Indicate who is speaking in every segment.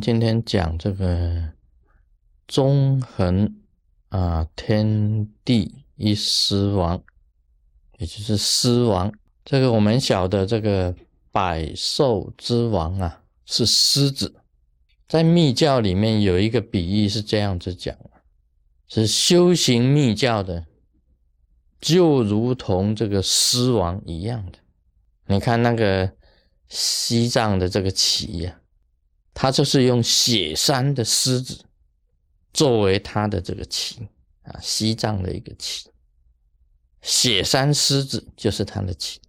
Speaker 1: 今天讲这个中恒啊，天地一狮王，也就是狮王。这个我们晓得，这个百兽之王啊，是狮子。在密教里面有一个比喻是这样子讲是修行密教的，就如同这个狮王一样的。你看那个西藏的这个旗呀。他就是用雪山的狮子作为他的这个旗啊，西藏的一个旗，雪山狮子就是他的旗。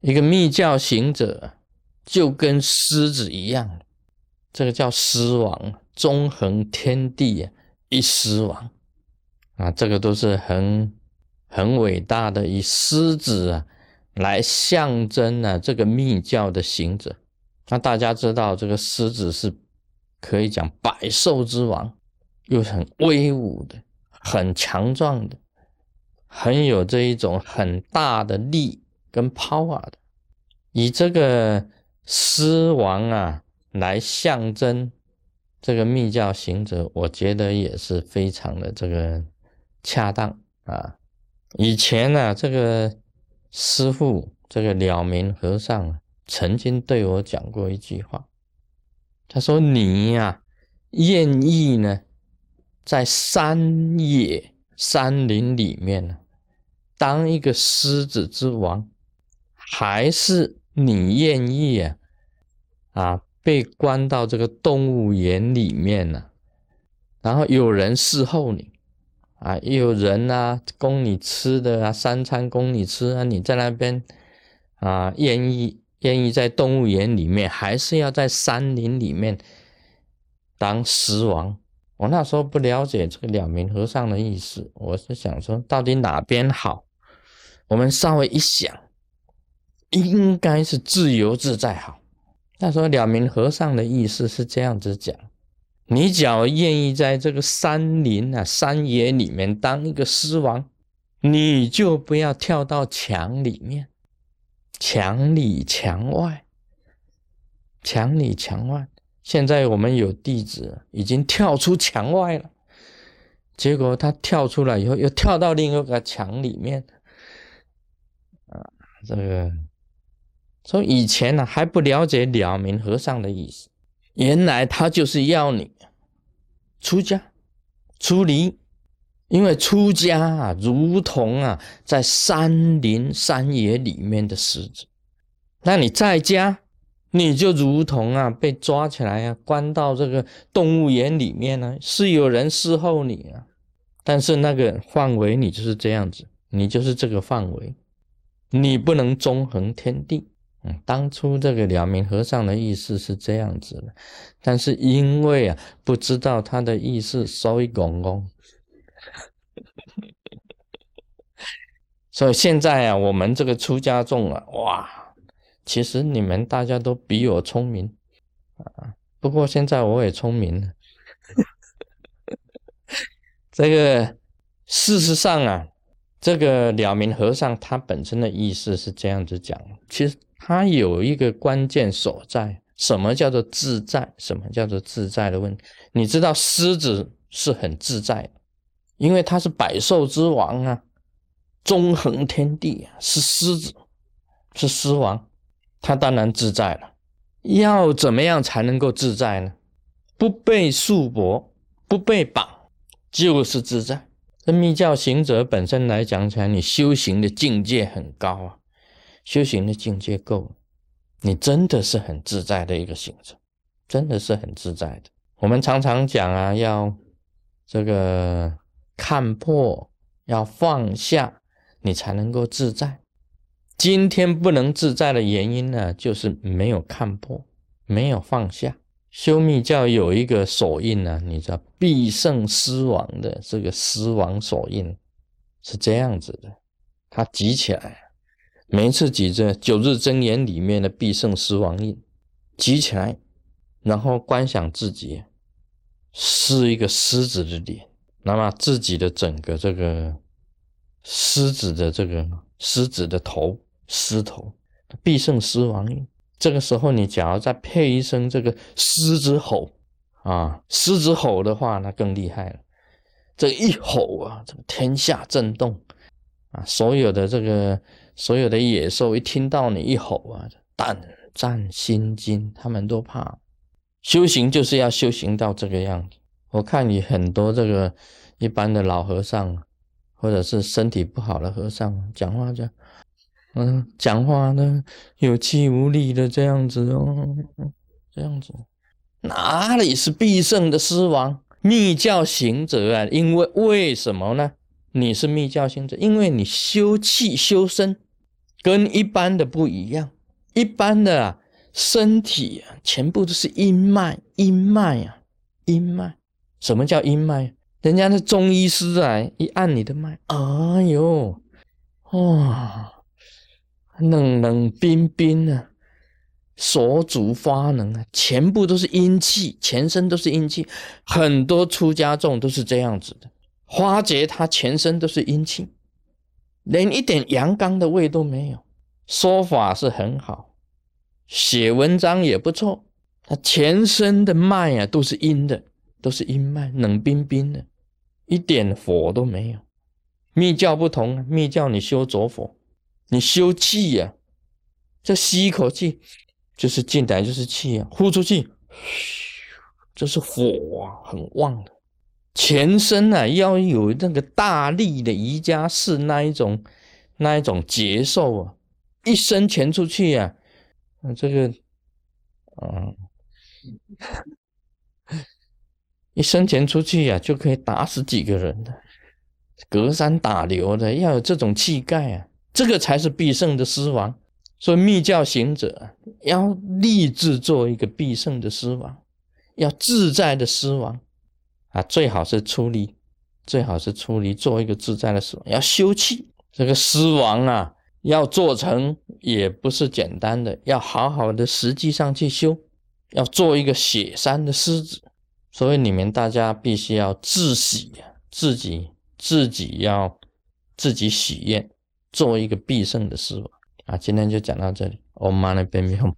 Speaker 1: 一个密教行者就跟狮子一样，这个叫狮王，纵横天地啊，一狮王啊，这个都是很很伟大的，以狮子啊来象征啊这个密教的行者。那大家知道，这个狮子是可以讲百兽之王，又很威武的，很强壮的，很有这一种很大的力跟 power 的。以这个狮王啊来象征这个密教行者，我觉得也是非常的这个恰当啊。以前呢，这个师傅这个了明和尚啊。曾经对我讲过一句话，他说：“你呀，愿意呢，在山野山林里面呢，当一个狮子之王，还是你愿意啊，啊，被关到这个动物园里面呢？然后有人侍候你，啊，有人啊供你吃的啊，三餐供你吃啊，你在那边啊，愿意。”愿意在动物园里面，还是要在山林里面当狮王？我那时候不了解这个两名和尚的意思，我是想说，到底哪边好？我们稍微一想，应该是自由自在好。那时候两名和尚的意思是这样子讲：你只要愿意在这个山林啊、山野里面当一个狮王，你就不要跳到墙里面。墙里墙外，墙里墙外。现在我们有弟子已经跳出墙外了，结果他跳出来以后，又跳到另一个墙里面。啊，这个从以前呢还不了解了明和尚的意思，原来他就是要你出家、出离。因为出家啊，如同啊，在山林山野里面的狮子；那你在家，你就如同啊，被抓起来啊，关到这个动物园里面呢，是有人侍候你啊。但是那个范围，你就是这样子，你就是这个范围，你不能纵横天地。嗯，当初这个两名和尚的意思是这样子的，但是因为啊，不知道他的意思，所以讲讲。所以现在啊，我们这个出家众啊，哇，其实你们大家都比我聪明啊。不过现在我也聪明了。这个事实上啊，这个了明和尚他本身的意思是这样子讲，其实他有一个关键所在，什么叫做自在？什么叫做自在的问题？你知道狮子是很自在。因为他是百兽之王啊，纵横天地，是狮子，是狮王，他当然自在了。要怎么样才能够自在呢？不被束缚，不被绑，就是自在。这密教行者本身来讲起来，你修行的境界很高啊，修行的境界够了，你真的是很自在的一个行者，真的是很自在的。我们常常讲啊，要这个。看破要放下，你才能够自在。今天不能自在的原因呢，就是没有看破，没有放下。修密教有一个手印呢，你知道必胜狮王的这个狮王手印是这样子的，它举起来，每一次举着九日真言里面的必胜狮王印，举起来，然后观想自己是一个狮子的脸。那么自己的整个这个狮子的这个狮子的头狮头必胜狮王印，这个时候你假如再配一声这个狮子吼，啊，狮子吼的话，那更厉害了。这一吼啊，这个天下震动啊，所有的这个所有的野兽一听到你一吼啊，胆战心惊，他们都怕。修行就是要修行到这个样子。我看你很多这个一般的老和尚，或者是身体不好的和尚，讲话就嗯，讲话呢有气无力的这样子哦，这样子。哪里是必胜的狮王？密教行者啊！因为为什么呢？你是密教行者，因为你修气修身跟一般的不一样。一般的，身体啊，全部都是阴脉，阴脉啊，阴脉。什么叫阴脉？人家的中医师啊，一按你的脉，哎呦，哇，冷冷冰冰啊！手足发冷啊，全部都是阴气，全身都是阴气。很多出家众都是这样子的。花姐她全身都是阴气，连一点阳刚的味都没有。说法是很好，写文章也不错。他全身的脉啊都是阴的，都是阴脉，冷冰冰的，一点火都没有。密教不同，密教你修浊火，你修气呀，这吸一口气。就是进来就是气啊，呼出去，这是火啊，很旺的。全身啊要有那个大力的瑜伽式那一种那一种节奏啊，一伸拳出去啊，这个，嗯，一伸拳出去呀，就可以打死几个人的，隔山打牛的，要有这种气概啊，这个才是必胜的狮王。所以密教行者要立志做一个必胜的狮王，要自在的狮王啊，最好是出离，最好是出离做一个自在的狮王。要修气，这个狮王啊，要做成也不是简单的，要好好的实际上去修，要做一个雪山的狮子。所以你们大家必须要自喜，自己自己要自己喜悦，做一个必胜的师傅。啊，今天就讲到这里，我们那边没有。